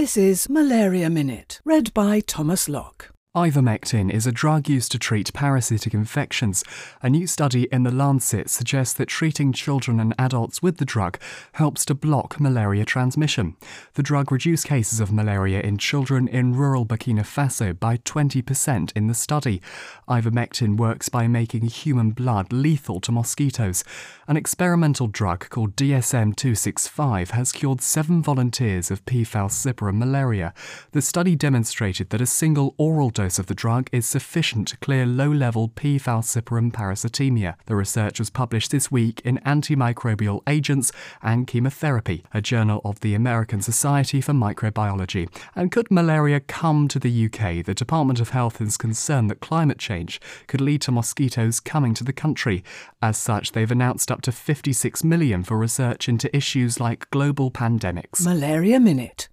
This is Malaria Minute, read by Thomas Locke. Ivermectin is a drug used to treat parasitic infections. A new study in The Lancet suggests that treating children and adults with the drug helps to block malaria transmission. The drug reduced cases of malaria in children in rural Burkina Faso by 20% in the study. Ivermectin works by making human blood lethal to mosquitoes. An experimental drug called DSM 265 has cured seven volunteers of P. falciparum malaria. The study demonstrated that a single oral dose of the drug is sufficient to clear low level P. falciparum parasitemia. The research was published this week in Antimicrobial Agents and Chemotherapy, a journal of the American Society for Microbiology. And could malaria come to the UK? The Department of Health is concerned that climate change could lead to mosquitoes coming to the country. As such, they've announced up to 56 million for research into issues like global pandemics. Malaria Minute.